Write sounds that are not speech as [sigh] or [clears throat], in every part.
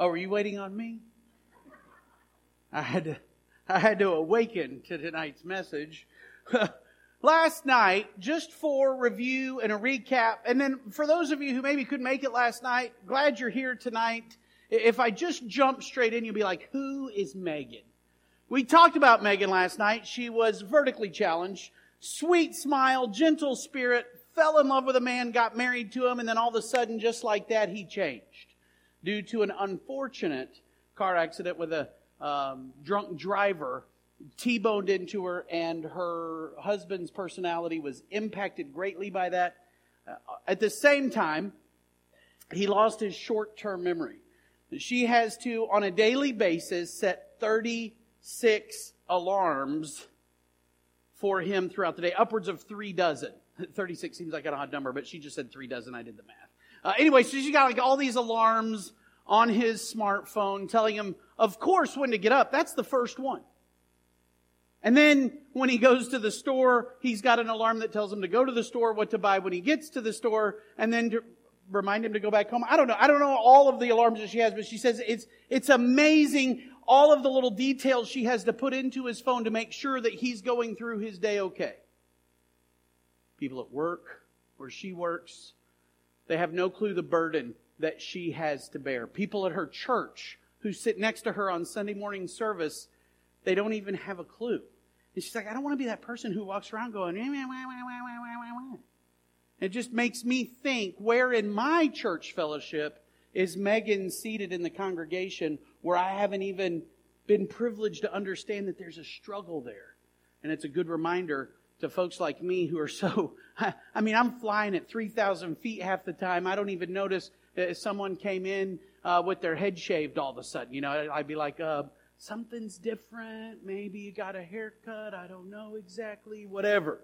Oh, are you waiting on me? I had to, I had to awaken to tonight's message. [laughs] last night, just for review and a recap, and then for those of you who maybe couldn't make it last night, glad you're here tonight. If I just jump straight in, you'll be like, who is Megan? We talked about Megan last night. She was vertically challenged, sweet smile, gentle spirit, fell in love with a man, got married to him, and then all of a sudden, just like that, he changed due to an unfortunate car accident with a um, drunk driver T-boned into her, and her husband's personality was impacted greatly by that. Uh, at the same time, he lost his short-term memory. She has to, on a daily basis, set 36 alarms for him throughout the day, upwards of three dozen. [laughs] 36 seems like an odd number, but she just said three dozen. I did the math. Uh, anyway, so she's got like all these alarms on his smartphone telling him, of course, when to get up. That's the first one. And then when he goes to the store, he's got an alarm that tells him to go to the store, what to buy when he gets to the store, and then to remind him to go back home. I don't know. I don't know all of the alarms that she has, but she says it's, it's amazing all of the little details she has to put into his phone to make sure that he's going through his day okay. People at work, where she works, they have no clue the burden that she has to bear. People at her church who sit next to her on Sunday morning service they don't even have a clue. And she's like, I don't want to be that person who walks around going, wah, wah, wah, it just makes me think where in my church fellowship is Megan seated in the congregation where I haven't even been privileged to understand that there's a struggle there. And it's a good reminder to folks like me who are so, [laughs] I mean, I'm flying at 3,000 feet half the time. I don't even notice if someone came in uh, with their head shaved all of a sudden. You know, I'd be like, uh, something's different. Maybe you got a haircut. I don't know exactly. Whatever.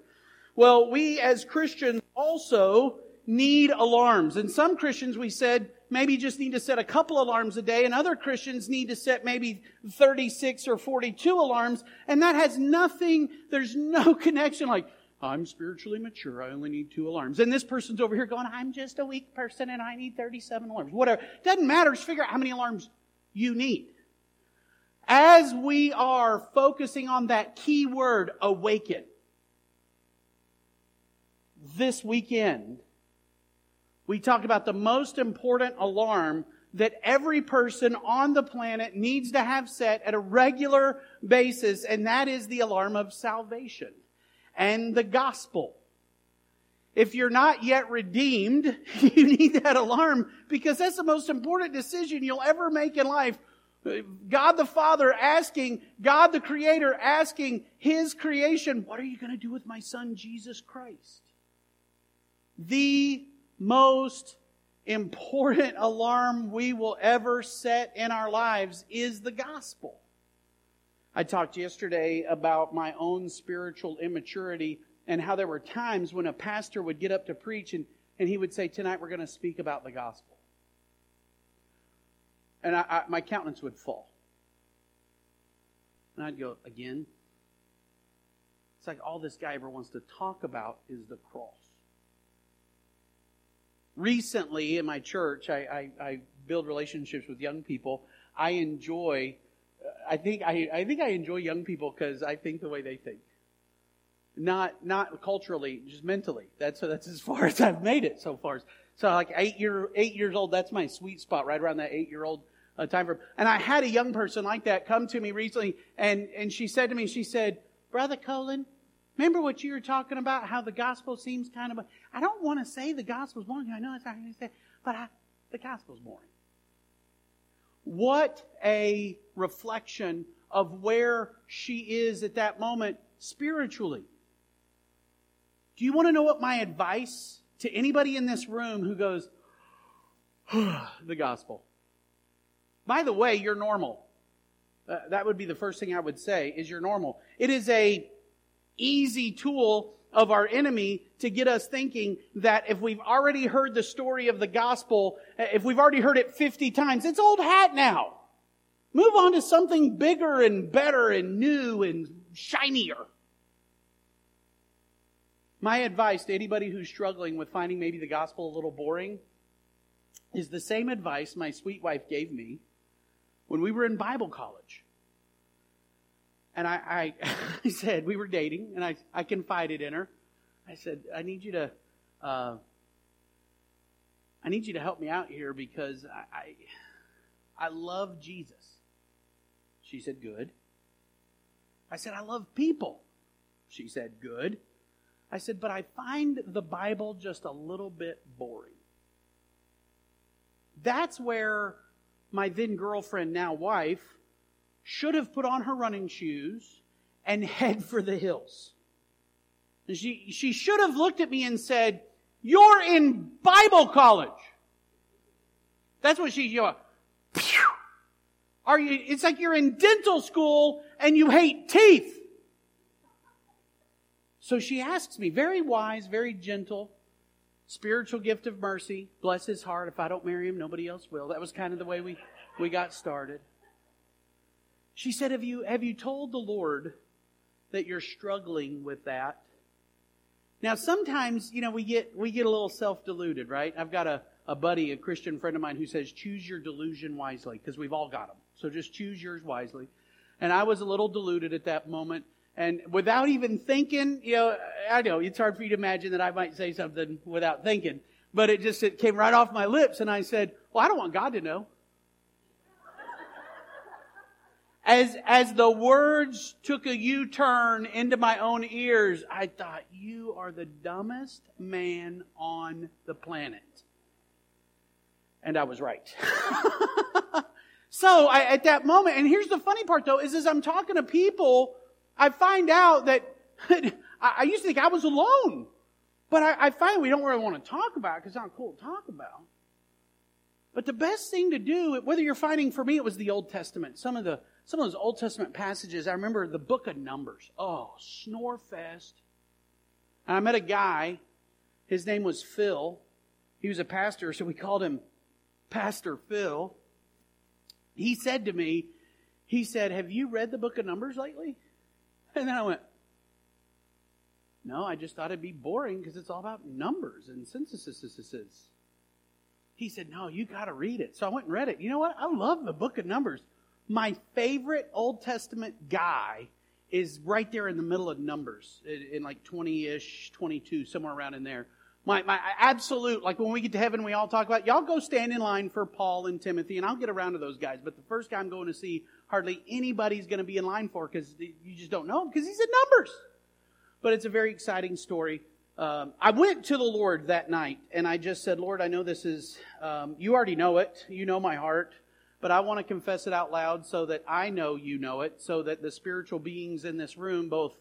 Well, we as Christians also need alarms. And some Christians, we said, maybe just need to set a couple alarms a day, and other Christians need to set maybe 36 or 42 alarms, and that has nothing, there's no [laughs] connection like, I'm spiritually mature, I only need two alarms. And this person's over here going, I'm just a weak person and I need 37 alarms. Whatever. Doesn't matter, just figure out how many alarms you need as we are focusing on that key word, awaken, this weekend, we talked about the most important alarm that every person on the planet needs to have set at a regular basis, and that is the alarm of salvation and the gospel. If you're not yet redeemed, [laughs] you need that alarm because that's the most important decision you'll ever make in life God the Father asking, God the Creator asking His creation, what are you going to do with my Son, Jesus Christ? The most important alarm we will ever set in our lives is the gospel. I talked yesterday about my own spiritual immaturity and how there were times when a pastor would get up to preach and, and he would say, Tonight we're going to speak about the gospel and I, I, my countenance would fall. And I'd go, again? It's like all this guy ever wants to talk about is the cross. Recently in my church, I, I, I build relationships with young people. I enjoy, I think I, I think I enjoy young people because I think the way they think. Not, not culturally, just mentally. That's, that's as far [laughs] as I've made it so far. So like eight year, eight years old, that's my sweet spot, right around that eight year old a uh, time for. And I had a young person like that come to me recently, and, and she said to me, she said, Brother Colin, remember what you were talking about, how the gospel seems kind of, I don't want to say the gospel's boring. I know that's not going to say, but I, the gospel's boring. What a reflection of where she is at that moment spiritually. Do you want to know what my advice to anybody in this room who goes, [sighs] the gospel? By the way, you're normal. Uh, that would be the first thing I would say is you're normal. It is a easy tool of our enemy to get us thinking that if we've already heard the story of the gospel, if we've already heard it 50 times, it's old hat now. Move on to something bigger and better and new and shinier. My advice to anybody who's struggling with finding maybe the gospel a little boring is the same advice my sweet wife gave me when we were in Bible college. And I, I, [laughs] I said, we were dating, and I, I confided in her. I said, I need you to, uh, I need you to help me out here because I, I, I love Jesus. She said, good. I said, I love people. She said, good. I said, but I find the Bible just a little bit boring. That's where my then girlfriend, now wife, should have put on her running shoes and [laughs] head for the hills. And she, she should have looked at me and said, You're in Bible college. That's what she, you are you, it's like you're in dental school and you hate teeth. So she asks me, very wise, very gentle, spiritual gift of mercy. Bless his heart. If I don't marry him, nobody else will. That was kind of the way we, we got started. She said, Have you, have you told the Lord that you're struggling with that? Now, sometimes, you know, we get, we get a little self deluded, right? I've got a, a buddy, a Christian friend of mine, who says, Choose your delusion wisely, because we've all got them. So just choose yours wisely. And I was a little deluded at that moment. And without even thinking, you know, I know it's hard for you to imagine that I might say something without thinking, but it just it came right off my lips, and I said, "Well, I don't want God to know." As as the words took a U-turn into my own ears, I thought, "You are the dumbest man on the planet," and I was right. [laughs] so I, at that moment, and here's the funny part, though, is as I'm talking to people I find out that [laughs] I used to think I was alone. But I, I find we don't really want to talk about it because it's not cool to talk about. But the best thing to do, whether you're finding, for me, it was the Old Testament. Some of the some of those Old Testament passages, I remember the book of Numbers. Oh, snore fest. And I met a guy, his name was Phil. He was a pastor, so we called him Pastor Phil. He said to me, he said, Have you read the book of Numbers lately? And then I went, no, I just thought it'd be boring because it's all about numbers and censuses. He said, no, you got to read it. So I went and read it. You know what? I love the book of Numbers. My favorite Old Testament guy is right there in the middle of Numbers, in, in like 20 ish, 22, somewhere around in there. My, my absolute, like when we get to heaven, we all talk about, y'all go stand in line for Paul and Timothy, and I'll get around to those guys. But the first guy I'm going to see, hardly anybody's going to be in line for because you just don't know him because he's in numbers. But it's a very exciting story. Um, I went to the Lord that night and I just said, Lord, I know this is, um, you already know it. You know my heart. But I want to confess it out loud so that I know you know it, so that the spiritual beings in this room, both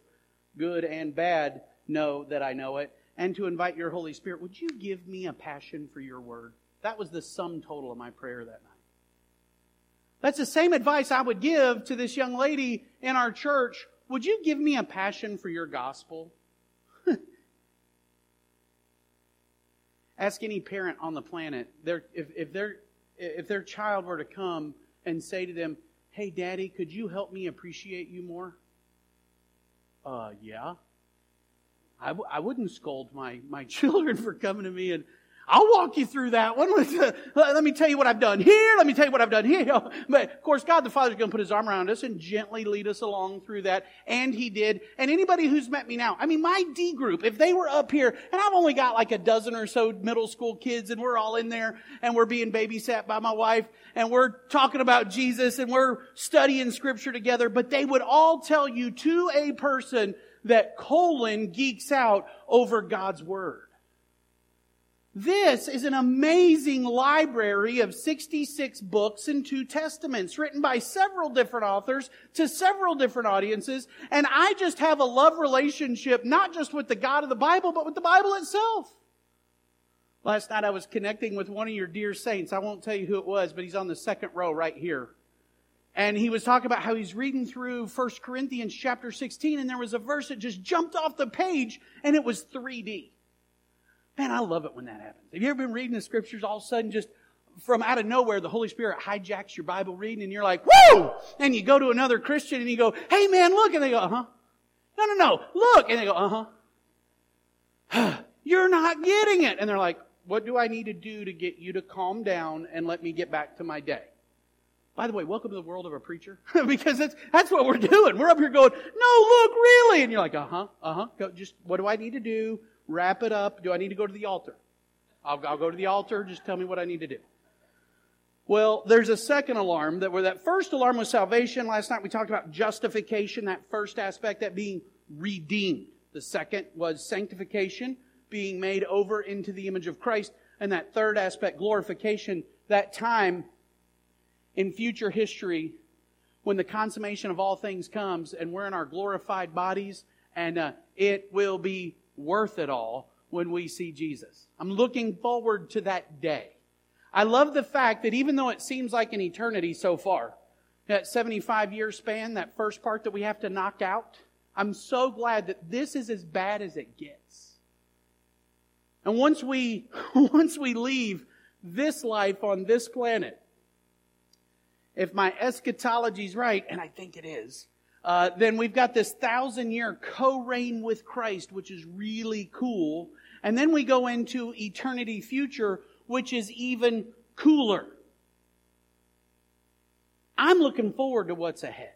good and bad, know that I know it and to invite your Holy Spirit, would you give me a passion for your word? That was the sum total of my prayer that night. That's the same advice I would give to this young lady in our church. Would you give me a passion for your gospel? [laughs] Ask any parent on the planet if, if, their, if their child were to come and say to them, Hey, Daddy, could you help me appreciate you more? Uh, yeah. I w- I wouldn't scold my, my [laughs] children for coming to me and, I'll walk you through that one. [laughs] Let me tell you what I've done here. Let me tell you what I've done here. [laughs] But of course, God the Father's going to put his arm around us and gently lead us along through that. And he did. And anybody who's met me now, I mean, my D group, if they were up here, and I've only got like a dozen or so middle school kids, and we're all in there, and we're being babysat by my wife, and we're talking about Jesus, and we're studying scripture together, but they would all tell you to a person, that Colin geeks out over God's Word. This is an amazing library of 66 books and two testaments written by several different authors to several different audiences. And I just have a love relationship, not just with the God of the Bible, but with the Bible itself. Last night I was connecting with one of your dear saints. I won't tell you who it was, but he's on the second row right here and he was talking about how he's reading through 1 Corinthians chapter 16 and there was a verse that just jumped off the page and it was 3D. Man, I love it when that happens. Have you ever been reading the scriptures all of a sudden just from out of nowhere the Holy Spirit hijacks your Bible reading and you're like, woo! And you go to another Christian and you go, hey man, look! And they go, uh-huh. No, no, no, look! And they go, uh-huh. [sighs] you're not getting it! And they're like, what do I need to do to get you to calm down and let me get back to my day? By the way, welcome to the world of a preacher [laughs] because that's that's what we're doing. We're up here going, "No, look, really," and you're like, "Uh huh, uh huh." Just what do I need to do? Wrap it up. Do I need to go to the altar? I'll, I'll go to the altar. Just tell me what I need to do. Well, there's a second alarm that where that first alarm was salvation. Last night we talked about justification, that first aspect, that being redeemed. The second was sanctification, being made over into the image of Christ. And that third aspect, glorification, that time in future history when the consummation of all things comes and we're in our glorified bodies and uh, it will be worth it all when we see Jesus. I'm looking forward to that day. I love the fact that even though it seems like an eternity so far, that 75 year span, that first part that we have to knock out, I'm so glad that this is as bad as it gets. And once we, [laughs] once we leave this life on this planet, if my eschatology is right, and I think it is, uh, then we've got this thousand year co-reign with Christ, which is really cool. And then we go into eternity future, which is even cooler. I'm looking forward to what's ahead.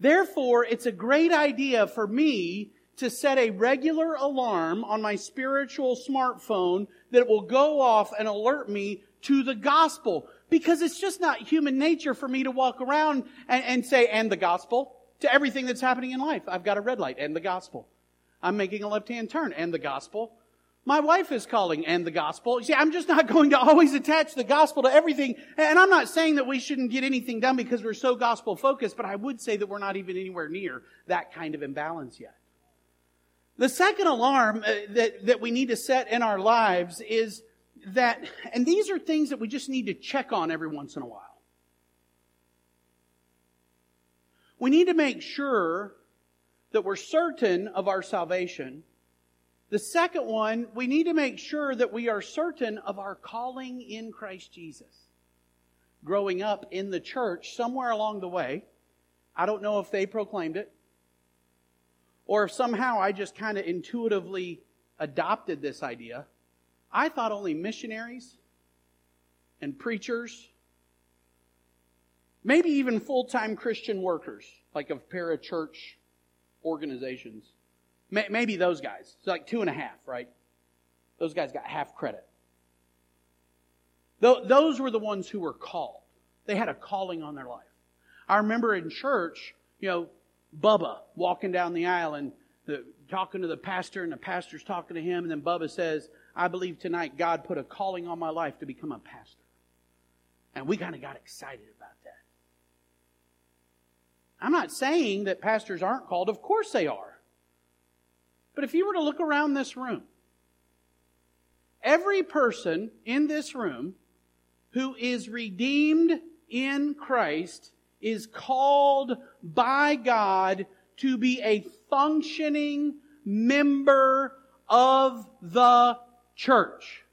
Therefore, it's a great idea for me to set a regular alarm on my spiritual smartphone that will go off and alert me to the gospel. Because it's just not human nature for me to walk around and, and say, and the gospel to everything that's happening in life. I've got a red light and the gospel. I'm making a left hand turn and the gospel. My wife is calling and the gospel. See, I'm just not [laughs] going to always attach the gospel to everything. And I'm not saying that we shouldn't get anything done because we're so gospel focused, but I would say that we're not even anywhere near that kind of imbalance yet. The second alarm uh, that, that we need to set in our lives is that, and these are things that we just need to check on every once in a while. We need to make sure that we're certain of our salvation. The second one, we need to make sure that we are certain of our calling in Christ Jesus. Growing up in the church, somewhere along the way, I don't know if they proclaimed it, or if somehow I just kind of intuitively adopted this idea. I thought only missionaries and preachers, maybe even full time Christian workers, like of parachurch organizations. Maybe those guys. It's like two and a half, right? Those guys got half credit. Those were the ones who were called. They had a calling on their life. I remember in church, you know, Bubba walking down the aisle and the, talking to the pastor, and the pastor's talking to him, and then Bubba says, I believe tonight God put a calling on my life to become a pastor. And we kind of got excited about that. I'm not saying that pastors aren't called, of course they are. But if you were to look around this room, every person in this room who is redeemed in Christ is called by God to be a functioning member of the church.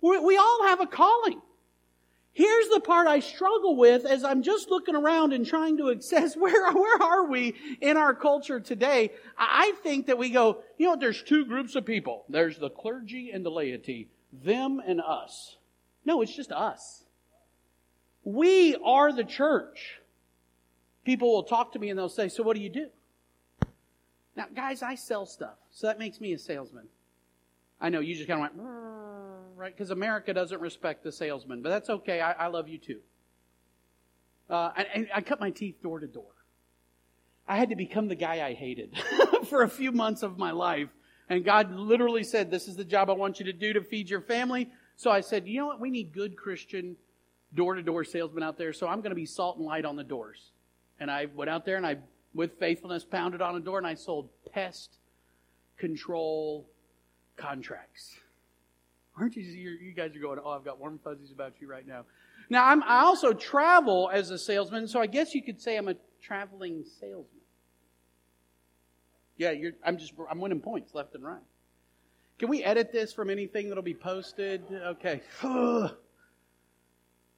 We all have a calling. Here's the part I struggle with as I'm just looking around and trying to [laughs] assess where, where are we in our culture today. I think that we go, you know, there's two groups of people. There's the clergy and the laity. Them and us. No, it's just us. We are the church. People will talk to me and they'll say, so what do you do? Now, guys, I sell stuff. So that makes me a salesman. I know you just kind of went, right? Because America doesn't respect the salesman, but that's okay. I, I love you too. Uh, and, I cut my teeth door to door. I had to become the guy I hated [laughs] for a few months of my life. And God literally said, This is the job I want you to do to feed your family. So I said, You know what? We need good Christian door to door salesmen out there. So I'm going to be salt and light on the doors. And I went out there and I, with faithfulness, pounded on a door and I sold pest control contracts. Aren't you? You guys are going, oh, I've got warm fuzzies about you right now. Now, I'm, I also travel as a salesman, so I guess you could say I'm a traveling salesman. Yeah, I'm just, I'm winning points left and right. Can we edit this from anything that'll be posted? Okay. [sighs] but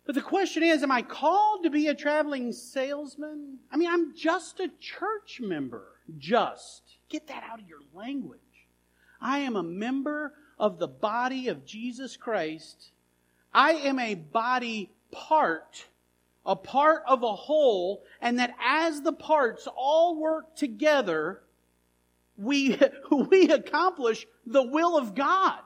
the question is, am I called to be a traveling salesman? I mean, I'm just a church member. Just. Get that out of your language. I am a member of the body of Jesus Christ. I am a body part, a part of a whole, and that as the parts all work together, we, [laughs] we accomplish the will of God.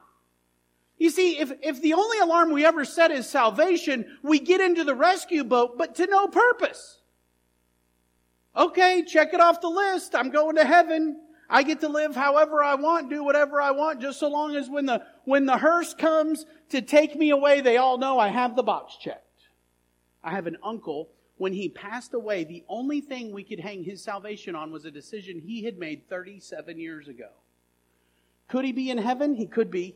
You see, if, if the only alarm we ever set is salvation, we get into the rescue boat, but to no purpose. Okay, check it off the list. I'm going to heaven. I get to live however I want, do whatever I want, just so long as when the, when the hearse comes to take me away, they all know I have the box checked. I have an uncle, when he passed away, the only thing we could hang his salvation on was a decision he had made 37 years ago. Could he be in heaven? He could be.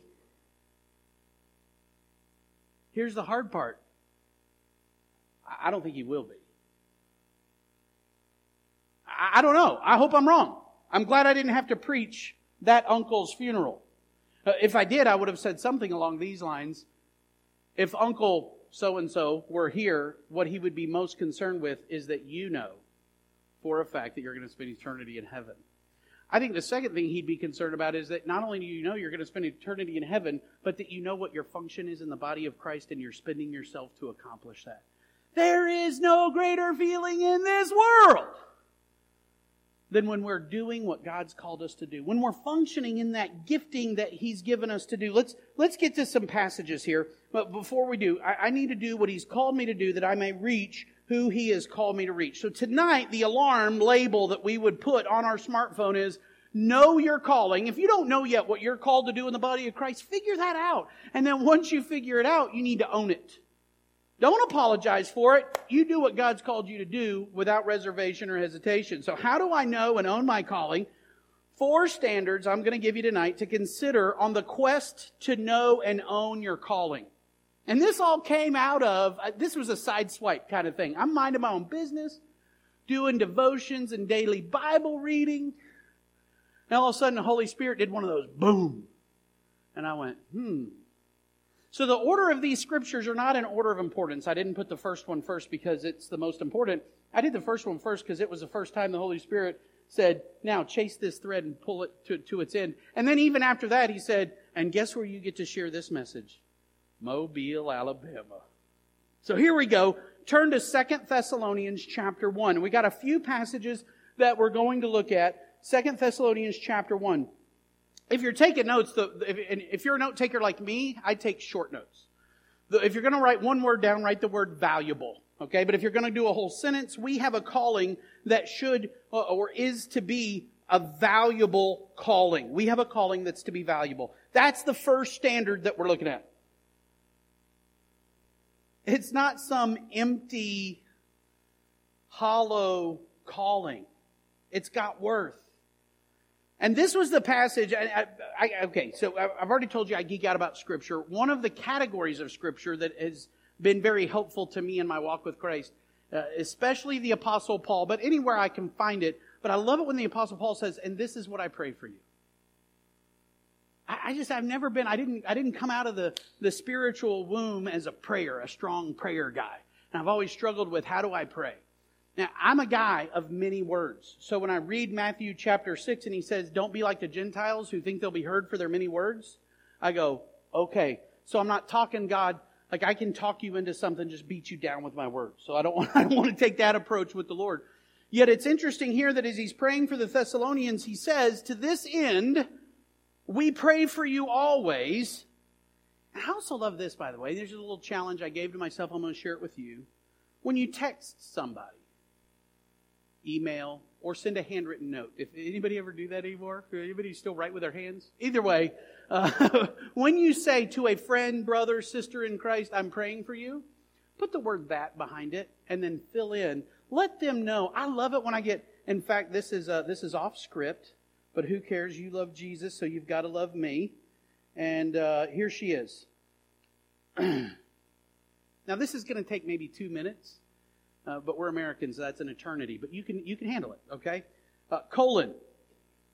Here's the hard part I don't think he will be. I don't know. I hope I'm wrong. I'm glad I didn't have to preach that uncle's funeral. Uh, if I did, I would have said something along these lines. If Uncle so and so were here, what he would be most concerned with is that you know for a fact that you're going to spend eternity in heaven. I think the second thing he'd be concerned about is that not only do you know you're going to spend eternity in heaven, but that you know what your function is in the body of Christ and you're spending yourself to accomplish that. There is no greater feeling in this world than when we're doing what God's called us to do. When we're functioning in that gifting that He's given us to do. Let's, let's get to some passages here. But before we do, I, I need to do what He's called me to do that I may reach who He has called me to reach. So tonight, the alarm label that we would put on our smartphone is know your calling. If you don't know yet what you're called to do in the body of Christ, figure that out. And then once you figure it out, you need to own it. Don't apologize for it. You do what God's called you to do without reservation or hesitation. So how do I know and own my calling? Four standards I'm going to give you tonight to consider on the quest to know and own your calling. And this all came out of, uh, this was a side swipe kind of thing. I'm minding my own business, doing devotions and daily Bible reading. And all of a sudden the Holy Spirit did one of those boom. And I went, hmm, so the order of these scriptures are not in order of importance. I didn't put the first one first because it's the most important. I did the first one first because it was the first time the Holy Spirit said, now chase this thread and pull it to, to its end. And then even after that, he said, and guess where you get to share this message? Mobile, Alabama. So here we go. Turn to Second Thessalonians chapter 1. We got a few passages that we're going to look at. Second Thessalonians chapter 1 if you're taking notes, the, if, if, you're a note taker like me, I take short notes. The, if you're going to write one word down, write the word valuable. Okay, but if you're going to do a whole sentence, we have a calling that should uh, or is to be a valuable calling. We have a calling that's to be valuable. That's the first standard that we're looking at. It's not some empty, hollow calling. It's got worth. And this was the passage. I, I, okay, so I've already told you I geek out about Scripture. One of the categories of Scripture that has been very helpful to me in my walk with Christ, uh, especially the Apostle Paul, but anywhere I can find it. But I love it when the Apostle Paul says, "And this is what I pray for you." I, I just I've never been. I didn't. I didn't come out of the the spiritual womb as a prayer, a strong prayer guy. And I've always struggled with how do I pray. Now, I'm a guy of many words. So when I read Matthew chapter 6 and he says, Don't be like the Gentiles who think they'll be heard for their many words, I go, Okay. So I'm not talking God like I can talk you into something, just beat you down with my words. So I don't [laughs] want, I don't want to take that approach with the Lord. Yet it's interesting here that as he's praying for the Thessalonians, he says, To this end, we pray for you always. I also love this, by the way. There's a little challenge I gave to myself. I'm going to share it with you. When you text somebody, email, or send a handwritten note. If anybody ever do that anymore, anybody still write with their hands? Either way, uh, [laughs] when you say to a friend, brother, sister in Christ, I'm praying for you, put the word that behind it, and then fill in. Let them know. I love it when I get. In fact, this is uh, this is off script, but who cares? You love Jesus, so you've got to love me. And uh, here she is. [clears throat] now, this is going to take maybe two minutes uh, but we're Americans, so that's an eternity. But you can you can handle it, okay? Uh, Colin.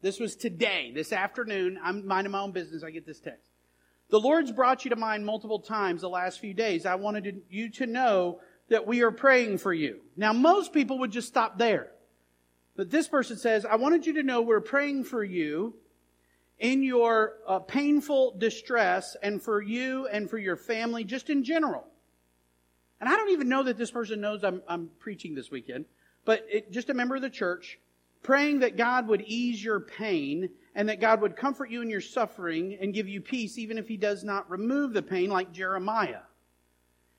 This was today, this afternoon. I'm minding my own business. I get this text. The Lord's brought you to mind multiple times the last few days. I wanted to, you to know that we are praying for you. Now, most people would just stop there. But this person says, I wanted you to know we're praying for you in your uh, painful distress and for you and for your family, just in general. And I don't even know that this person knows I'm, I'm preaching this weekend, but it, just a member of the church praying that God would ease your pain and that God would comfort you in your suffering and give you peace even if he does not remove the pain like Jeremiah.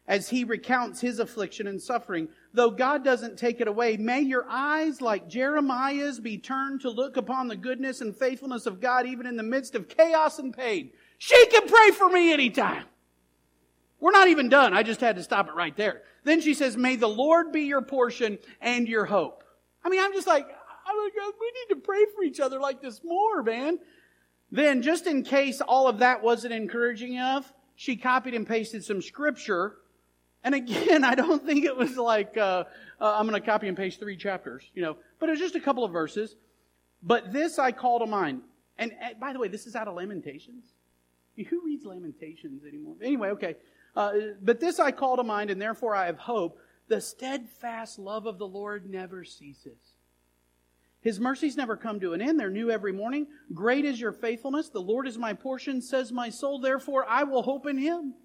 As he recounts his affliction and suffering, though God doesn't take it away, may your eyes like Jeremiah's be turned to look upon the goodness and faithfulness of God even in the midst of chaos and pain. She can pray for me anytime. We're not even done. I just had to stop it right there. Then she says, may the Lord be your portion and your hope. I mean, I'm just like, we need to pray for each other like this more, man. Then, just in case all of that wasn't encouraging enough, she copied and pasted some scripture. And again, [laughs] I don't think it was like, uh, uh, I'm going to copy and paste three chapters, you know, but it was just a couple of verses. But this I call to mind. And, and by the way, this is out of Lamentations. Who reads Lamentations anymore? Anyway, okay. Uh, but this I call to mind, and therefore I have hope. The steadfast love of the Lord never ceases. His mercies never come to an end. They're new every morning. Great is your faithfulness. The Lord is my portion, says my soul. Therefore, I will hope in him.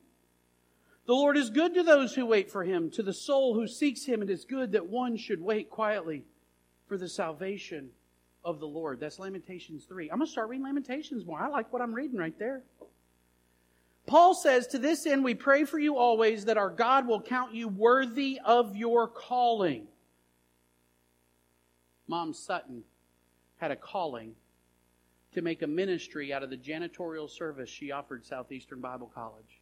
The Lord is good to those who wait for him. To the soul who seeks him, it is good that one should wait quietly for the salvation of the Lord. That's Lamentations 3. I'm going to start reading Lamentations more. I like what I'm reading right there. Paul says, To this end, we pray for you always that our God will count you worthy of your calling. Mom Sutton had a calling to make a ministry out of the janitorial service she offered Southeastern Bible College.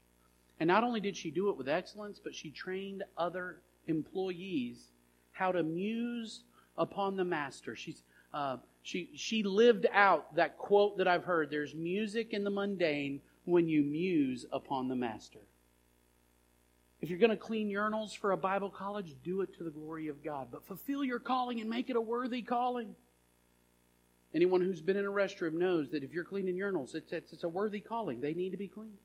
And not only did she do it with excellence, but she trained other employees how to muse upon the Master. She's, uh, she, she lived out that quote that I've heard there's music in the mundane when you muse upon the Master. If you're going to clean urinals for a Bible college, do it to the glory of God. But fulfill your calling and make it a worthy calling. Anyone who's been in a restroom knows that if you're cleaning urinals, it's, it's, it's a worthy calling. They need to be clean.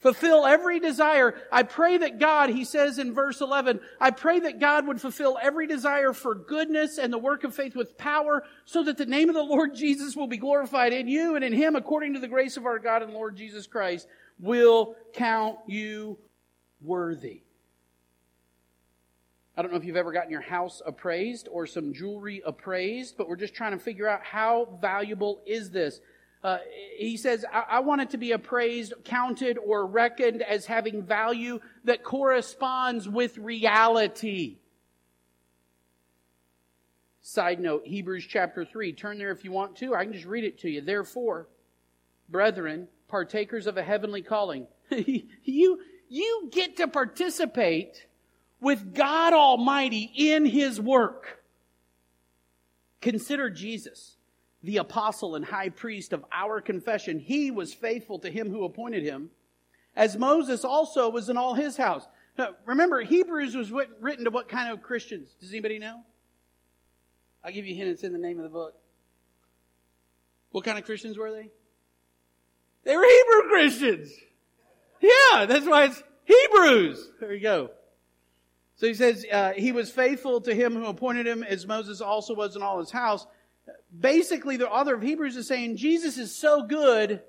Fulfill every desire. I pray that God, he says in verse 11, I pray that God would fulfill every desire for goodness and the work of faith with power so that the name of the Lord Jesus will be glorified in you and in him according to the grace of our God and Lord Jesus Christ will count you worthy. I don't know if you've ever gotten your house appraised or some jewelry appraised, but we're just trying to figure out how valuable is this. Uh, he says, I-, I want it to be appraised, counted, or reckoned as having value that corresponds with reality. Side note, Hebrews chapter 3. Turn there if you want to. I can just read it to you. Therefore, brethren, partakers of a heavenly calling, [laughs] you, you get to participate with God Almighty in His work. Consider Jesus, the apostle and high priest of our confession. He was faithful to him who appointed him, as Moses also was in all his house. Now, remember, Hebrews was written to what kind of Christians? Does anybody know? I'll give you a hint. It's in the name of the book. What kind of Christians were they? They were Hebrew Christians. Yeah, that's why it's Hebrews. There you go. So he says, uh, he was faithful to him who appointed him as Moses also was in all his house. Basically, the author of Hebrews is saying Jesus is so good,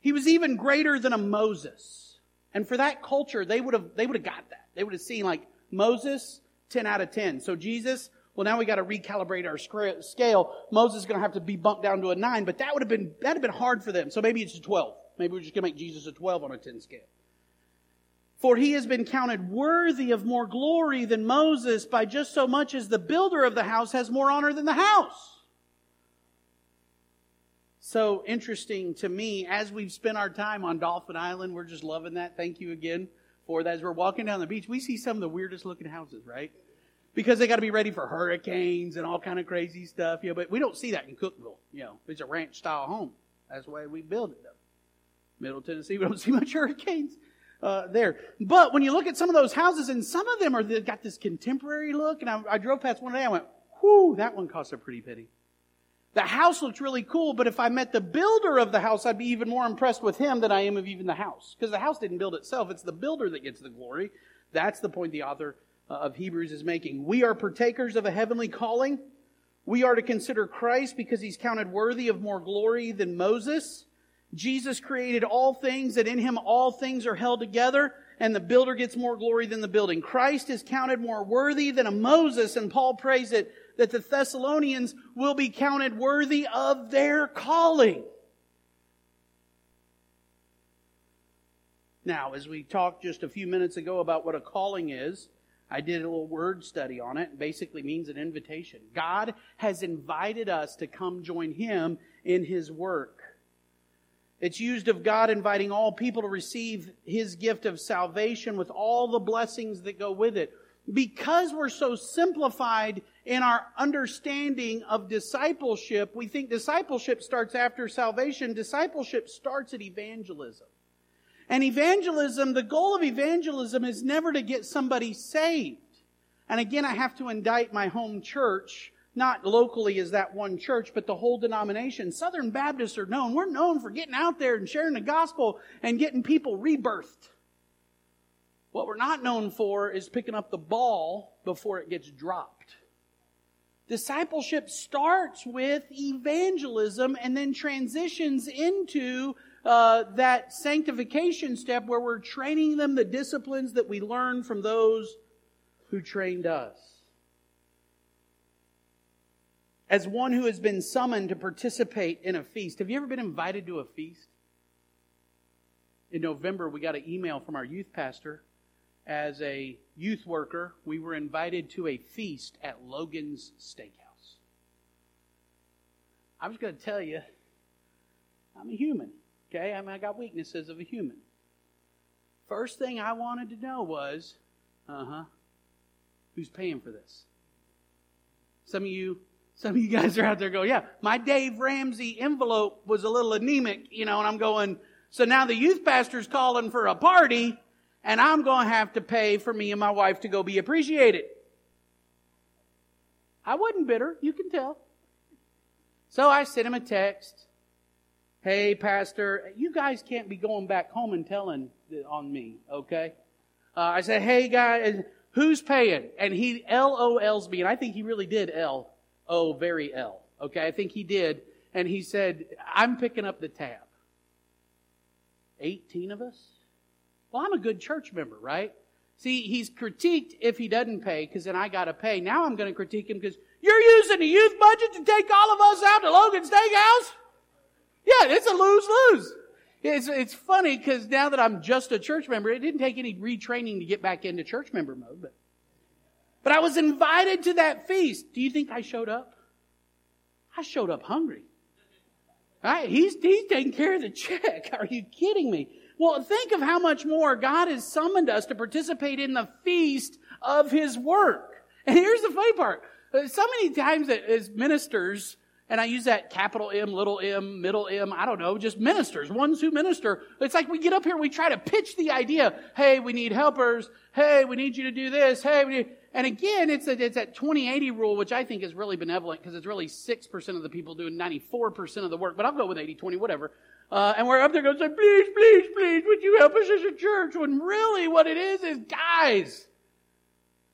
he was even greater than a Moses. And for that culture, they would have, they would have got that. They would have seen like Moses, 10 out of 10. So Jesus, well, now we got to recalibrate our scale. Moses is going to have to be bumped down to a 9, but that would have been, that would have been hard for them. So maybe it's a 12. Maybe we're just going to make Jesus a 12 on a 10 scale. For he has been counted worthy of more glory than Moses by just so much as the builder of the house has more honor than the house. So interesting to me, as we've spent our time on Dauphin Island, we're just loving that. Thank you again for that. As we're walking down the beach, we see some of the weirdest looking houses, right? Because they got to be ready for hurricanes and all kind of crazy stuff, you know, but we don't see that in Cookeville, you know. It's a ranch style home. That's the way we build it, though. Middle Tennessee. We don't see much hurricanes uh, there. But when you look at some of those houses, and some of them are they've got this contemporary look, and I, I drove past one day, I went, "Whoo, that one costs a pretty penny." The house looks really cool, but if I met the builder of the house, I'd be even more impressed with him than I am of even the house. Because the house didn't build itself, it's the builder that gets the glory. That's the point the author uh, of Hebrews is making. We are partakers of a heavenly calling. We are to consider Christ because he's counted worthy of more glory than Moses Jesus created all things, that in him all things are held together, and the builder gets more glory than the building. Christ is counted more worthy than a Moses, and Paul prays that, that the Thessalonians will be counted worthy of their calling. Now, as we talked just a few minutes ago about what a calling is, I did a little word study on it. it basically means an invitation. God has invited us to come join Him in His work. It's used of God inviting all people to receive His gift of salvation with all the blessings that go with it. Because we're so simplified in our understanding of discipleship, we think discipleship starts after salvation. Discipleship starts at evangelism. And evangelism, the goal of evangelism is never to get somebody saved. And again, I have to indict my home church, not locally as that one church, but the whole denomination. Southern Baptists are known. We're known for getting out there and sharing the gospel and getting people rebirthed. What we're not known for is picking up the ball before it gets dropped. Discipleship starts with evangelism and then transitions into uh, that sanctification step where we're training them the disciplines that we learn from those who trained us. As one who has been summoned to participate in a feast, have you ever been invited to a feast? In November, we got an email from our youth pastor. As a youth worker, we were invited to a feast at Logan's Steakhouse. I was going to tell you, I'm a human. Okay? I mean, I got weaknesses of a human. First thing I wanted to know was, uh huh, who's paying for this? Some of you, some of you guys are out there going, yeah, my Dave Ramsey envelope was a little anemic, you know, and I'm going, so now the youth pastor's calling for a party, and I'm going to have to pay for me and my wife to go be appreciated. I wasn't bitter, you can tell. So I sent him a text. Hey, Pastor, you guys can't be going back home and telling on me, okay? Uh, I said, Hey, guys, who's paying? And he LOLs me, and I think he really did L. Oh, very L. Okay, I think he did. And he said, I'm picking up the tab. 18 of us? Well, I'm a good church member, right? See, he's critiqued if he doesn't pay, because then I got to pay. Now I'm going to critique him because you're using the youth budget to take all of us out to Logan Steakhouse? Yeah, it's a lose lose. It's, it's funny because now that I'm just a church member, it didn't take any retraining to get back into church member mode. But, but I was invited to that feast. Do you think I showed up? I showed up hungry. Right? He's, he's taking care of the check. [laughs] Are you kidding me? Well, think of how much more God has summoned us to participate in the feast of His work. [laughs] And here's the funny part. Uh, so many times as ministers, and I use that capital M, little m, middle M, I don't know, just ministers, ones who minister. It's like we get up here, and we try to pitch the idea, hey, we need helpers, hey, we need you to do this, hey, we need, and again, it's, a, it's that 2080 rule, which I think is really benevolent because it's really 6% of the people doing 94% of the work, but I'll go with 80, 20, whatever. Uh, and we're up there going, say, please, please, please, would you help us as a church? When really what it is is, guys,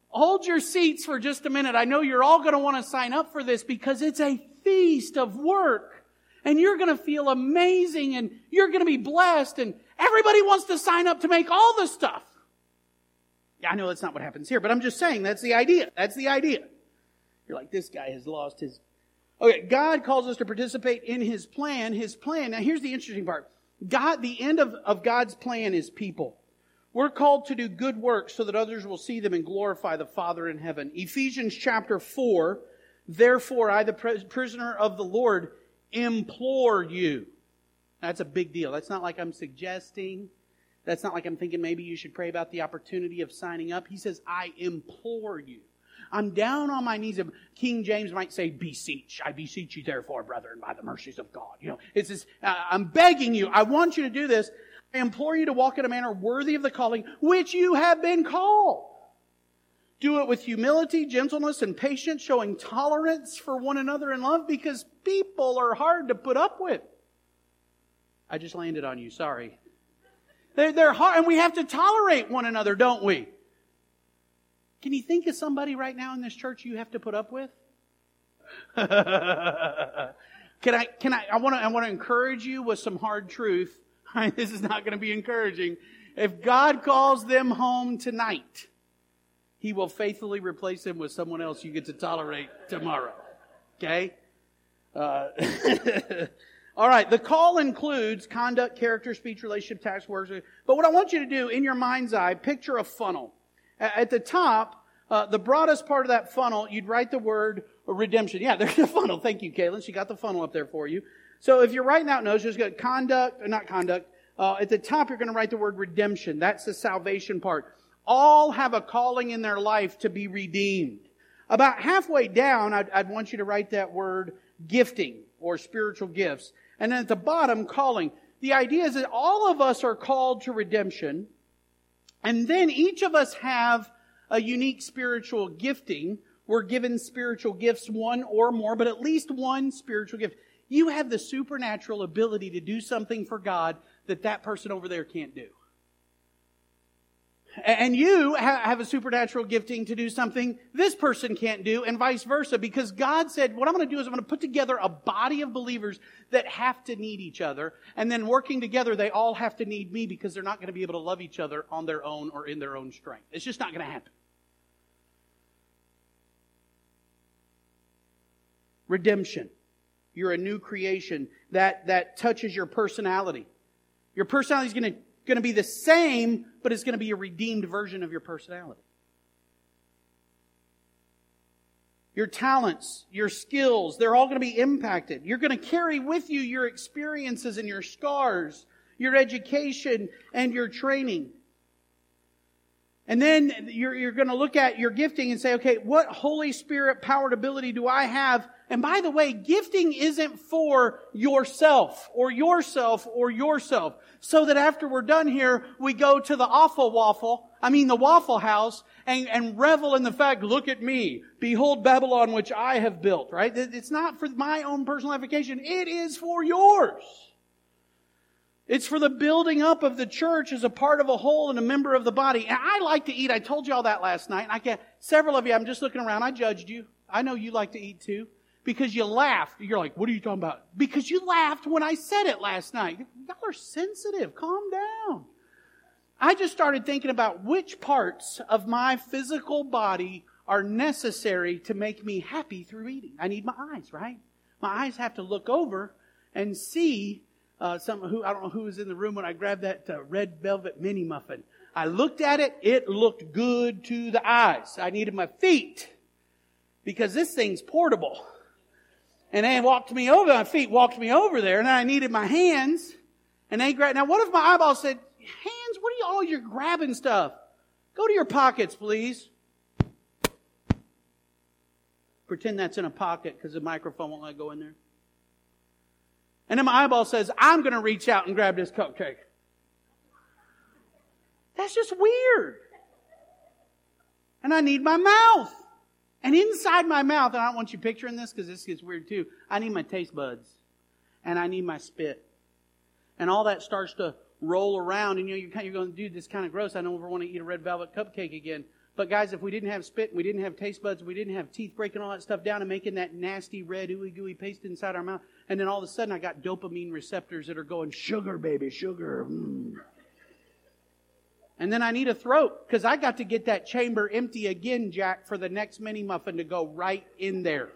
hold your seats for just a minute. I know you're all going to want to sign up for this because it's a feast of work. And you're going to feel amazing and you're going to be blessed and everybody wants to sign up to make all the stuff. Yeah, I know that's not what happens here, but I'm just saying that's the idea. That's the idea. You're like, this guy has lost his. Okay, God calls us to participate in his plan. His plan. Now here's the interesting part. God, the end of, of God's plan is people. We're called to do good works so that others will see them and glorify the Father in heaven. Ephesians chapter 4, Therefore, I, the prisoner of the Lord, implore you. That's a big deal. That's not like I'm suggesting. That's not like I'm thinking maybe you should pray about the opportunity of signing up. He says, I implore you. I'm down on my knees. King James might say, beseech. I beseech you, therefore, brethren, by the mercies of God. You know, it's this, uh, I'm begging you. I want you to do this. I implore you to walk in a manner worthy of the calling which you have been called. Do it with humility, gentleness, and patience, showing tolerance for one another in love because people are hard to put up with. I just landed on you, sorry. They're, they're hard, and we have to tolerate one another, don't we? Can you think of somebody right now in this church you have to put up with? [laughs] Can I, can I, I want to, I want to encourage you with some hard truth. [laughs] this is not going to be encouraging. If God calls them home tonight, He will faithfully replace them with someone else you get to tolerate tomorrow. Okay? Uh, [laughs] all right, the call includes conduct, character, speech, relationship, task, words. But what I want you to do in your mind's eye, picture a funnel. At the top, uh, the broadest part of that funnel, you'd write the word redemption. Yeah, [laughs] there's a funnel. Thank you, Caitlin. She got the funnel up there for you. So if you're writing out notes, just got conduct, or not conduct. Uh, at the top, you're going to write the word redemption. That's the salvation part. All have a calling in their life to be redeemed. About halfway down, I'd, I'd want you to write that word gifting or spiritual gifts. And then at the bottom, calling. The idea is that all of us are called to redemption. And then each of us have a unique spiritual gifting. We're given spiritual gifts, one or more, but at least one spiritual gift. You have the supernatural ability to do something for God that that person over there can't do. And you have a supernatural gifting to do something this person can't do, and vice versa, because God said, What I'm going to do is I'm going to put together a body of believers that have to need each other, and then working together, they all have to need me because they're not going to be able to love each other on their own or in their own strength. It's just not going to happen. Redemption. You're a new creation that, that touches your personality. Your personality is going to going to be the same, but it's going to be a redeemed version of your personality. Your talents, your skills, they're all going to be impacted. You're going to carry with you your experiences and your scars, your education and your training. And then you're, you're going to look at your gifting and say, okay, what Holy Spirit powered ability do I have? And by the way, gifting isn't for yourself or yourself or yourself. So that after we're done here, we go to the awful waffle, I mean the waffle house, and, and revel in the fact, look at me. Behold Babylon, which I have built, right? It's not for my own personal application. It is for yours. It's for the building up of the church as a part of a whole and a member of the body. And I like to eat. I told you all that last night. I can, several of you, I'm just looking around. I judged you. I know you like to eat too. Because you laughed. You're like, what are you talking about? Because you laughed when I said it last night. Y'all are sensitive. Calm down. I just started thinking about which parts of my physical body are necessary to make me happy through eating. I need my eyes, right? My eyes have to look over and see uh, some who I don't know who was in the room when I grabbed that uh, red velvet mini muffin. I looked at it; it looked good to the eyes. I needed my feet because this thing's portable, and they walked me over. My feet walked me over there, and I needed my hands, and they grabbed. Now, what if my eyeball said, "Hands? What are you all? You're grabbing stuff. Go to your pockets, please." Pretend that's in a pocket because the microphone won't let go in there. And then my eyeball says, I'm going to reach out and grab this cupcake. That's just weird. And I need my mouth. And inside my mouth, and I don't want you picturing this because this gets weird too. I need my taste buds. And I need my spit. And all that starts to roll around. And you know, you're, kind of, you're going, dude, this kind of gross. I don't ever want to eat a red velvet cupcake again. But guys, if we didn't have spit, and we didn't have taste buds, we didn't have teeth breaking all that stuff down and making that nasty red ooey gooey paste inside our mouth, and then all of a sudden I got dopamine receptors that are going, sugar, baby, sugar. Mm. And then I need a throat because I got to get that chamber empty again, Jack, for the next mini muffin to go right in there.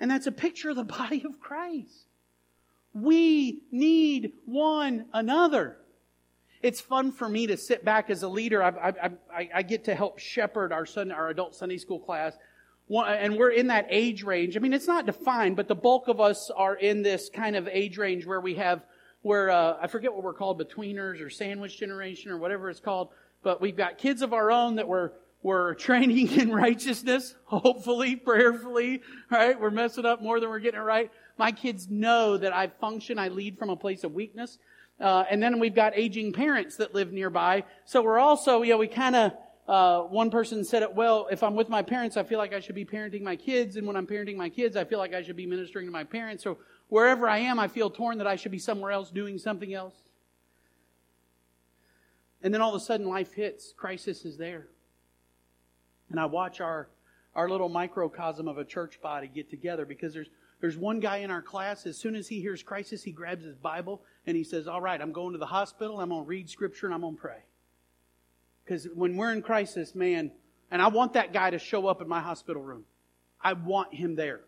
And that's a picture of the [laughs] body of Christ. We need one another. It's fun for me to sit back as a leader. I, I, I, I get to help shepherd our son, our adult Sunday school class. And we're in that age range. I mean, it's not defined, but the bulk of us are in this kind of age range where we have, where, uh, I forget what we're called, betweeners or sandwich generation or whatever it's called. But we've got kids of our own that we're, we're [laughs] training in righteousness, hopefully, prayerfully, right? We're messing up more than we're getting it right. My kids know that I function, I lead from a place of weakness. Uh, and then we've got aging parents that live nearby. So we're also, you know, we kind of, uh, one person said it well, if I'm with my parents, I feel like I should be parenting my kids. And when I'm parenting my kids, I feel like I should be ministering to my parents. So wherever I am, I feel torn that I should be somewhere else doing something else. And then all of a sudden life hits. Crisis is there. And I watch our, our little microcosm of a church body get together because there's there's one guy in our class, as soon as he hears crisis, he grabs his Bible and he says, All right, I'm going to the hospital, I'm going to read scripture, and I'm going to pray. Because when we're in crisis, man, and I want that guy to show up in my hospital room. I want him there.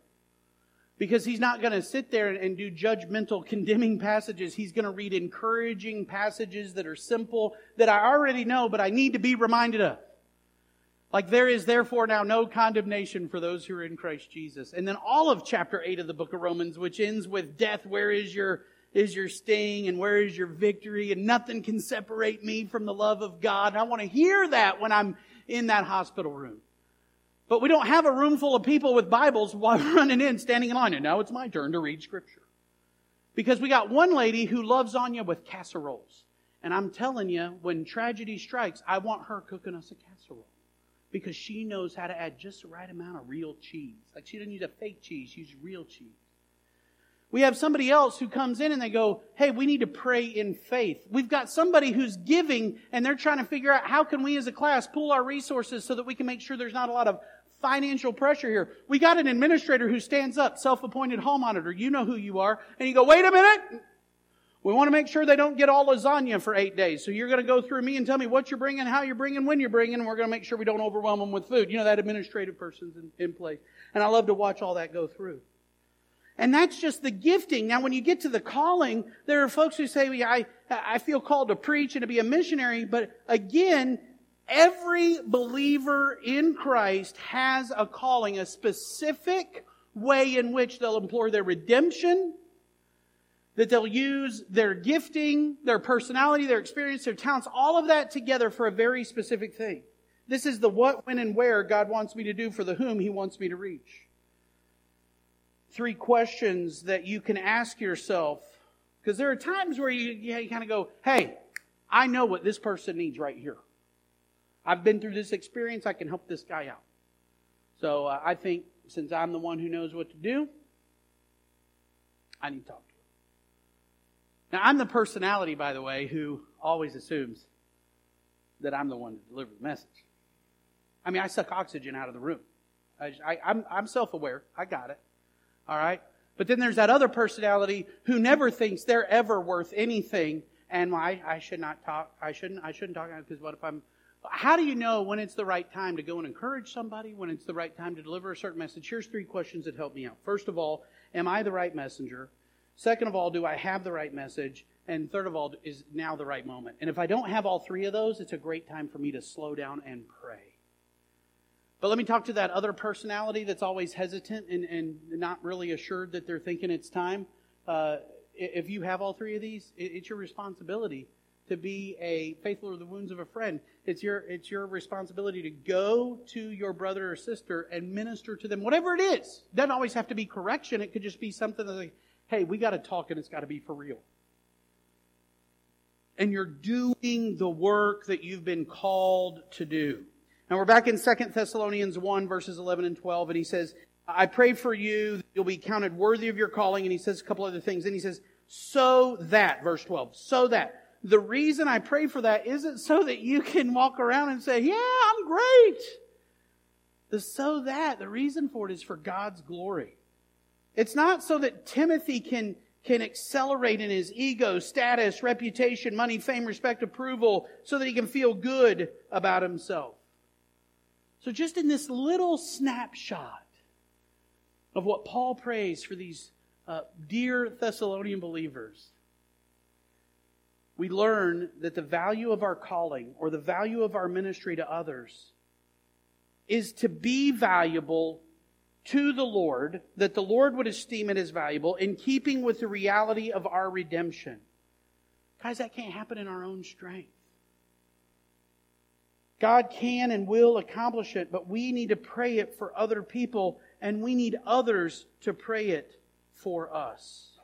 Because he's not going to sit there and do judgmental, condemning passages. He's going to read encouraging passages that are simple, that I already know, but I need to be reminded of. Like there is therefore now no condemnation for those who are in Christ Jesus. And then all of chapter 8 of the book of Romans, which ends with death, where is your, is your sting and where is your victory and nothing can separate me from the love of God. And I want to hear that when I'm in that hospital room. But we don't have a room full of people with Bibles [laughs] while running in, standing in line. And now it's my turn to read scripture. Because we got one lady who loves Anya with casseroles. And I'm telling you, when tragedy strikes, I want her cooking us a casserole because she knows how to add just the right amount of real cheese. Like she doesn't use a fake cheese, she uses real cheese. We have somebody else who comes in and they go, Hey, we need to pray in faith. We've got somebody who's giving and they're trying to figure out how can we as a class pool our resources so that we can make sure there's not a lot of financial pressure here. We got an administrator who stands up, self-appointed hall monitor. You know who you are. And you go, wait a minute. We want to make sure they don't get all lasagna for eight days. So you're going to go through me and tell me what you're bringing, how you're bringing, when you're bringing, and we're going to make sure we don't overwhelm them with food. You know, that administrative person's in, in place. And I love to watch all that go through. And that's just the gifting. Now, when you get to the calling, there are folks who say, well, I, I feel called to preach and to be a missionary. But again, every believer in Christ has a calling, a specific way in which they'll employ their redemption, that they'll use their gifting, their personality, their experience, their talents, all of that together for a very specific thing. This is the what, when, and where God wants me to do for the whom He wants me to reach. Three questions that you can ask yourself, because there are times where you, you kind of go, hey, I know what this person needs right here. I've been through this experience, I can help this guy out. So uh, I think since I'm the one who knows what to do, I need to talk to him. now, I'm the personality, by the way, who always assumes that I'm the one to deliver the message. I mean, I suck oxygen out of the room. I, I, I'm, I'm self aware. I got it. All right? But then there's that other personality who never thinks they're ever worth anything. And I, I should not talk. I shouldn't. I shouldn't talk because what if I'm? How do you know when it's the right time to go and encourage somebody? When it's the right time to deliver a certain message? Here's three questions that help me out. First of all, am I the right messenger? Second of all, do I have the right message? And third of all, is now the right moment? And if I don't have all three of those, it's a great time for me to slow down and pray. But let me talk to that other personality that's always hesitant and, and not really assured that they're thinking it's time. Uh, if you have all three of these, it's your responsibility to be a faithful to the wounds of a friend. It's your, it's your responsibility to go to your brother or sister and minister to them, whatever it is. It doesn't always have to be correction. It could just be something like, hey, we got to talk and it's got to be for real. And you're doing the work that you've been called to do. Now we're back in 2 Thessalonians 1 verses 11 and 12 and he says, I pray for you that you'll be counted worthy of your calling. And he says a couple other things. And he says, so that, verse 12, so that. The reason I pray for that isn't so that you can walk around and say, yeah, I'm great. The so that, the reason for it is for God's glory. It's not so that Timothy can, can accelerate in his ego, status, reputation, money, fame, respect, approval, so that he can feel good about himself. So, just in this little snapshot of what Paul prays for these uh, dear Thessalonian believers, we learn that the value of our calling or the value of our ministry to others is to be valuable to the Lord, that the Lord would esteem it as valuable in keeping with the reality of our redemption. Guys, that can't happen in our own strength. God can and will accomplish it, but we need to pray it for other people, and we need others to pray it for us.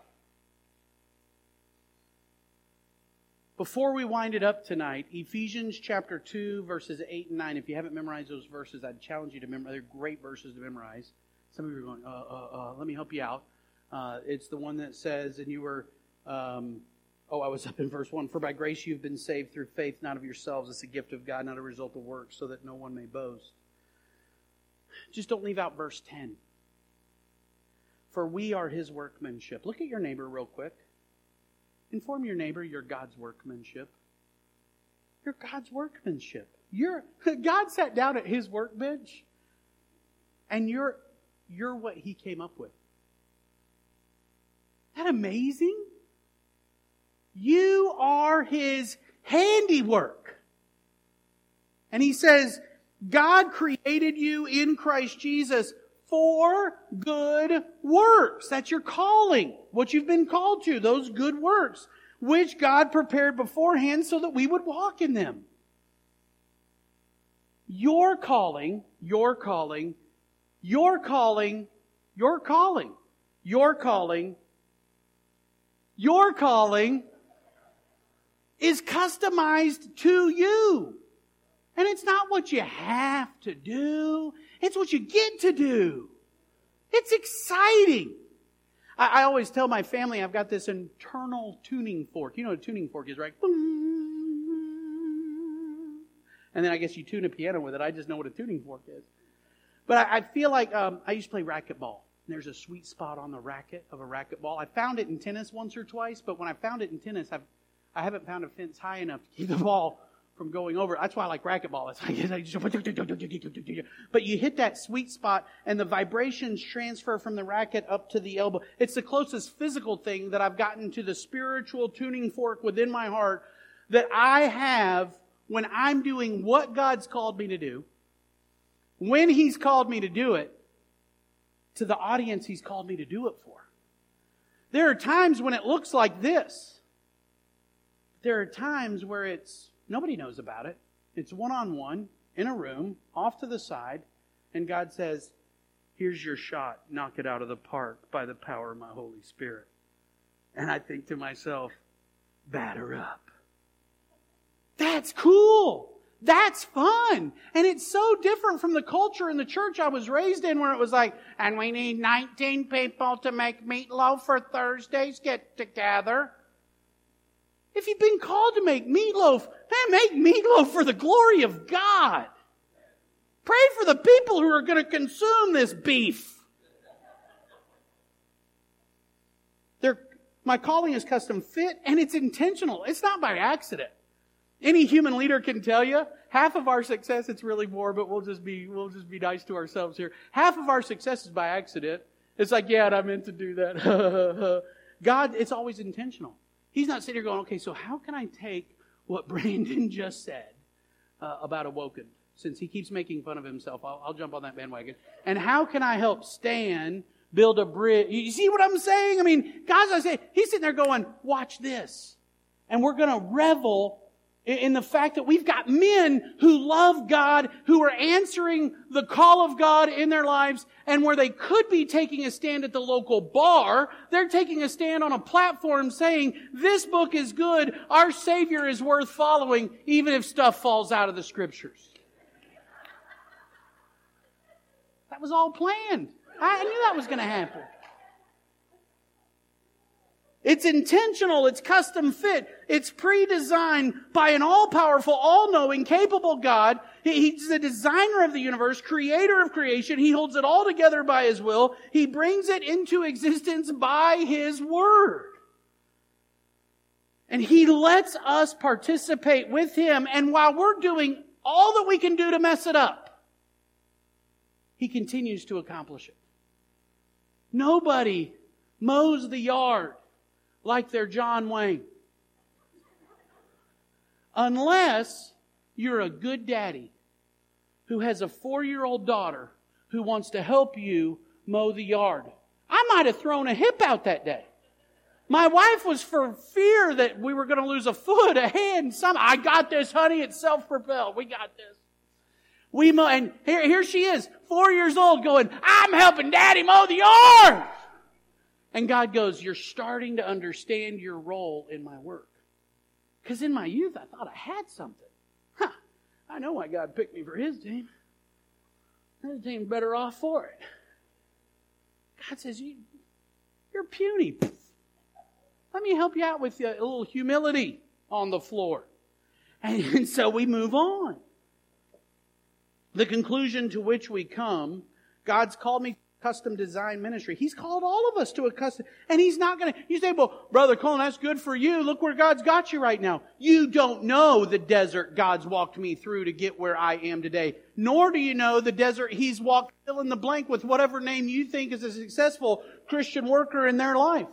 Before we wind it up tonight, Ephesians chapter 2, verses 8 and 9. If you haven't memorized those verses, I'd challenge you to memorize. They're great verses to memorize. Some of you are going, uh, uh, uh, let me help you out. Uh, it's the one that says, and you were, um, oh, I was [laughs] up in verse 1. For by grace you've been saved through faith, not of yourselves. It's a gift of God, not a result of works, so that no one may boast. Just don't leave out verse 10. For we are his workmanship. Look at your neighbor real quick. Inform your neighbor you're God's workmanship. You're God's workmanship. You're [laughs] God sat down at his workbench and you're you're what he came up with. Isn't that amazing? You are his handiwork. And he says, God created you in Christ Jesus for good works. That's your calling. What you've been called to, those good works, which God prepared beforehand so that we would walk in them. Your calling, your calling, your calling, your calling, your calling, your calling is customized to you. And it's not what you have to do. It's what you get to do. It's exciting. I, I always tell my family I've got this internal tuning fork. You know what a tuning fork is, right? And then I guess you tune a piano with it. I just know what a tuning fork is. But I, I feel like um, I used to play racquetball. There's a sweet spot on the racket of a racquetball. I found it in tennis once or twice, but when I found it in tennis, I've I haven't found a fence high enough to keep the ball from going over. That's why I like racquetball. [laughs] It's like, but you hit that sweet spot and the vibrations transfer from the racket up to the elbow. It's the closest physical thing that I've gotten to the spiritual tuning fork within my heart that I have when I'm doing what God's called me to do, when He's called me to do it, to the audience He's called me to do it for. There are times when it looks like this. There are times where it's nobody knows about it. It's one on one in a room, off to the side, and God says, Here's your shot. Knock it out of the park by the power of my Holy Spirit. And I think to myself, batter up. That's cool. That's fun. And it's so different from the culture in the church I was raised in where it was like, and we need 19 people to make meatloaf for Thursday's get together. If you've been called to make meatloaf, man, make meatloaf for the glory of God. Pray for the people who are going to consume this beef. They're, my calling is custom fit and it's intentional. It's not by accident. Any human leader can tell you half of our success, it's really more, but we'll just be, we'll just be nice to ourselves here. Half of our success is by accident. It's like, yeah, I meant to do that. [laughs] God, it's always intentional. He's not sitting here going, okay, so how can I take what [laughs] Brandon just said uh, about Awoken? Since he keeps making fun of himself, I'll, I'll jump on that bandwagon. And how can I help Stan build a bridge? You see what I'm saying? I mean, God's I say, he's sitting there going, watch this. And we're going to revel in the fact that we've got men who love God, who are answering the call of God in their lives, and where they could be taking a stand at the local bar, they're taking a stand on a platform saying, this book is good, our Savior is worth following, even if stuff falls out of the scriptures. That was all planned. I knew that was going to happen. It's intentional. It's custom fit. It's pre-designed by an all-powerful, all-knowing, capable God. He's the designer of the universe, creator of creation. He holds it all together by His will. He brings it into existence by His word. And He lets us participate with Him. And while we're doing all that we can do to mess it up, He continues to accomplish it. Nobody mows the yard like they're John Wayne. Unless you're a good daddy who has a four year old daughter who wants to help you mow the yard. I might have thrown a hip out that day. My wife was for fear that we were going to lose a foot, a hand, some. I got this, honey. It's self propelled. We got this. We mow, and here, here she is, four years old, going, I'm helping daddy mow the yard. And God goes, You're starting to understand your role in my work. Because in my youth, I thought I had something. Huh. I know why God picked me for his team. His team's better off for it. God says, you, You're puny. Let me help you out with a little humility on the floor. And, and [laughs] so we move on. The conclusion to which we come God's called me custom design ministry. He's called all of us to a custom, and He's not gonna, you say, well, Brother Colin, that's good for you. Look where God's got you right now. You don't know the desert God's walked me through to get where I am today. Nor do you know the desert He's walked fill in the blank with whatever name you think is a successful Christian worker in their life.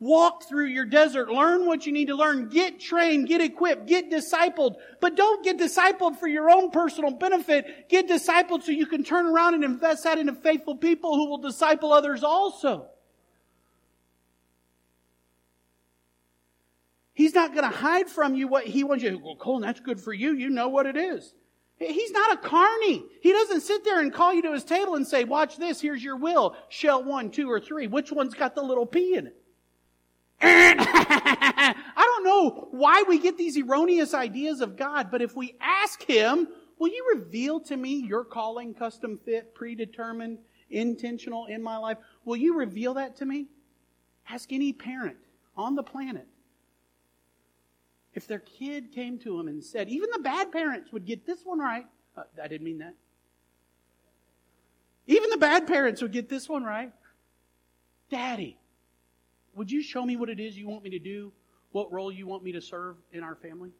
Walk through your desert. Learn what you need to learn. Get trained. Get equipped. Get discipled. But don't get discipled for your own personal benefit. Get discipled so you can turn around and invest that into faithful people who will disciple others also. He's not going to hide from you what he wants you to. Well, Colin, that's good for you. You know what it is. He's not a carny. He doesn't sit there and call you to his table and say, watch this, here's your will. Shell one, two, or three. Which one's got the little P in it? I don't know why we get these erroneous ideas of God, but if we ask Him, will you reveal to me your calling, custom fit, predetermined, intentional in my life? Will you reveal that to me? Ask any parent on the planet. If their kid came to them and said, even the bad parents would get this one right. Uh, I didn't mean that. Even the bad parents would get this one right. Daddy, would you show me what it is you want me to do? What role you want me to serve in our family?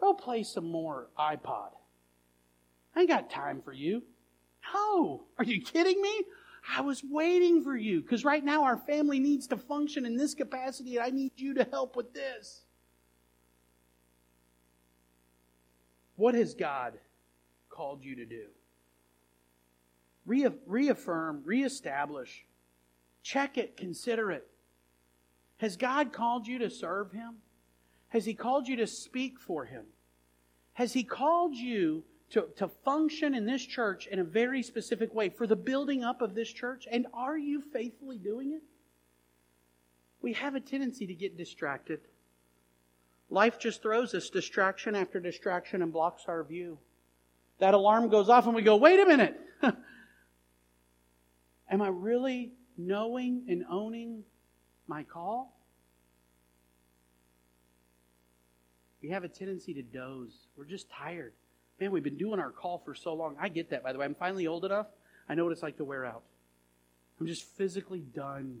Go play some more iPod. I ain't got time for you. No. Are you kidding me? I was waiting for you because right now our family needs to function in this capacity and I need you to help with this. What has God called you to do? reaffirm, reestablish Check it, consider it. Has God called you to serve Him? Has He called you to speak for Him? Has He called you to, to function in this church in a very specific way for the building up of this church? And are you faithfully doing it? We have a tendency to get distracted. Life just throws us distraction after distraction and blocks our view. That alarm goes off and we go, wait a minute. [laughs] Am I really knowing and owning my call? We have a tendency to doze. We're just tired. Man, we've been doing our call for so long. I get that, by the way. I'm finally old enough. I know what it's like to wear out. I'm just physically done,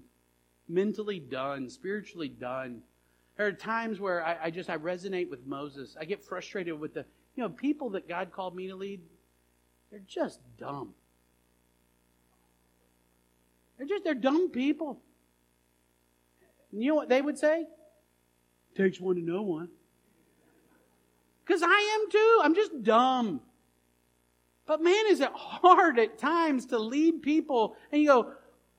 mentally done, spiritually done. There are times where I, I just I resonate with Moses. I get frustrated with the you know people that God called me to lead. They're just dumb. They're just, they're dumb people. And you know what they would say? Takes one to know one. Because I am too. I'm just dumb. But man, is it hard at times to lead people and you go,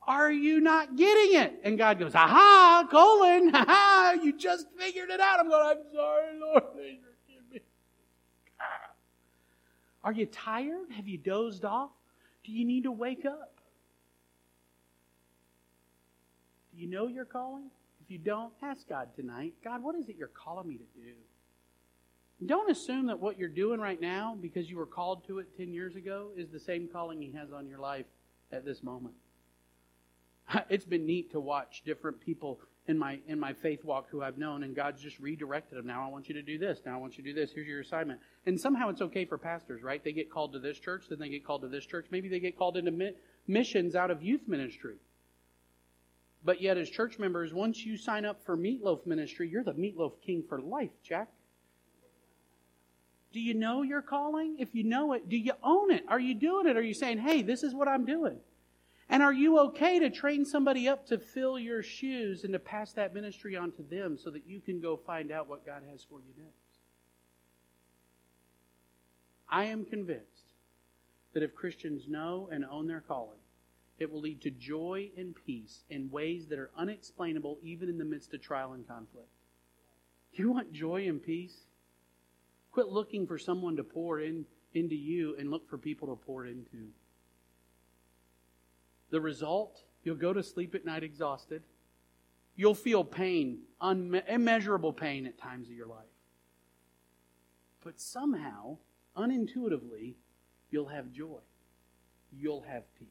are you not getting it? And God goes, aha, Colin, aha, you just figured it out. I'm going, I'm sorry, Lord. Are you tired? Have you dozed off? Do you need to wake up? You know your calling? If you don't, ask God tonight God, what is it you're calling me to do? Don't assume that what you're doing right now, because you were called to it 10 years ago, is the same calling He has on your life at this moment. [laughs] It's been neat to watch different people in my in my faith walk who I've known, and God's just redirected them. Now I want you to do this. Now I want you to do this. Here's your assignment. And somehow it's okay for pastors, right? They get called to this church, then they get called to this church. Maybe they get called into missions out of youth ministry. But yet, as church members, once you sign up for Meatloaf Ministry, you're the Meatloaf King for life, Jack. Do you know your calling? If you know it, do you own it? Are you doing it? Are you saying, hey, this is what I'm doing? And are you okay to train somebody up to fill your shoes and to pass that ministry on to them so that you can go find out what God has for you next? I am convinced that if Christians know and own their calling, it will lead to joy and peace in ways that are unexplainable even in the midst of trial and conflict. You want joy and peace? Quit looking for someone to pour in into you and look for people to pour into. The result, you'll go to sleep at night exhausted. You'll feel pain, unme- immeasurable pain at times of your life. But somehow, unintuitively, you'll have joy. You'll have peace.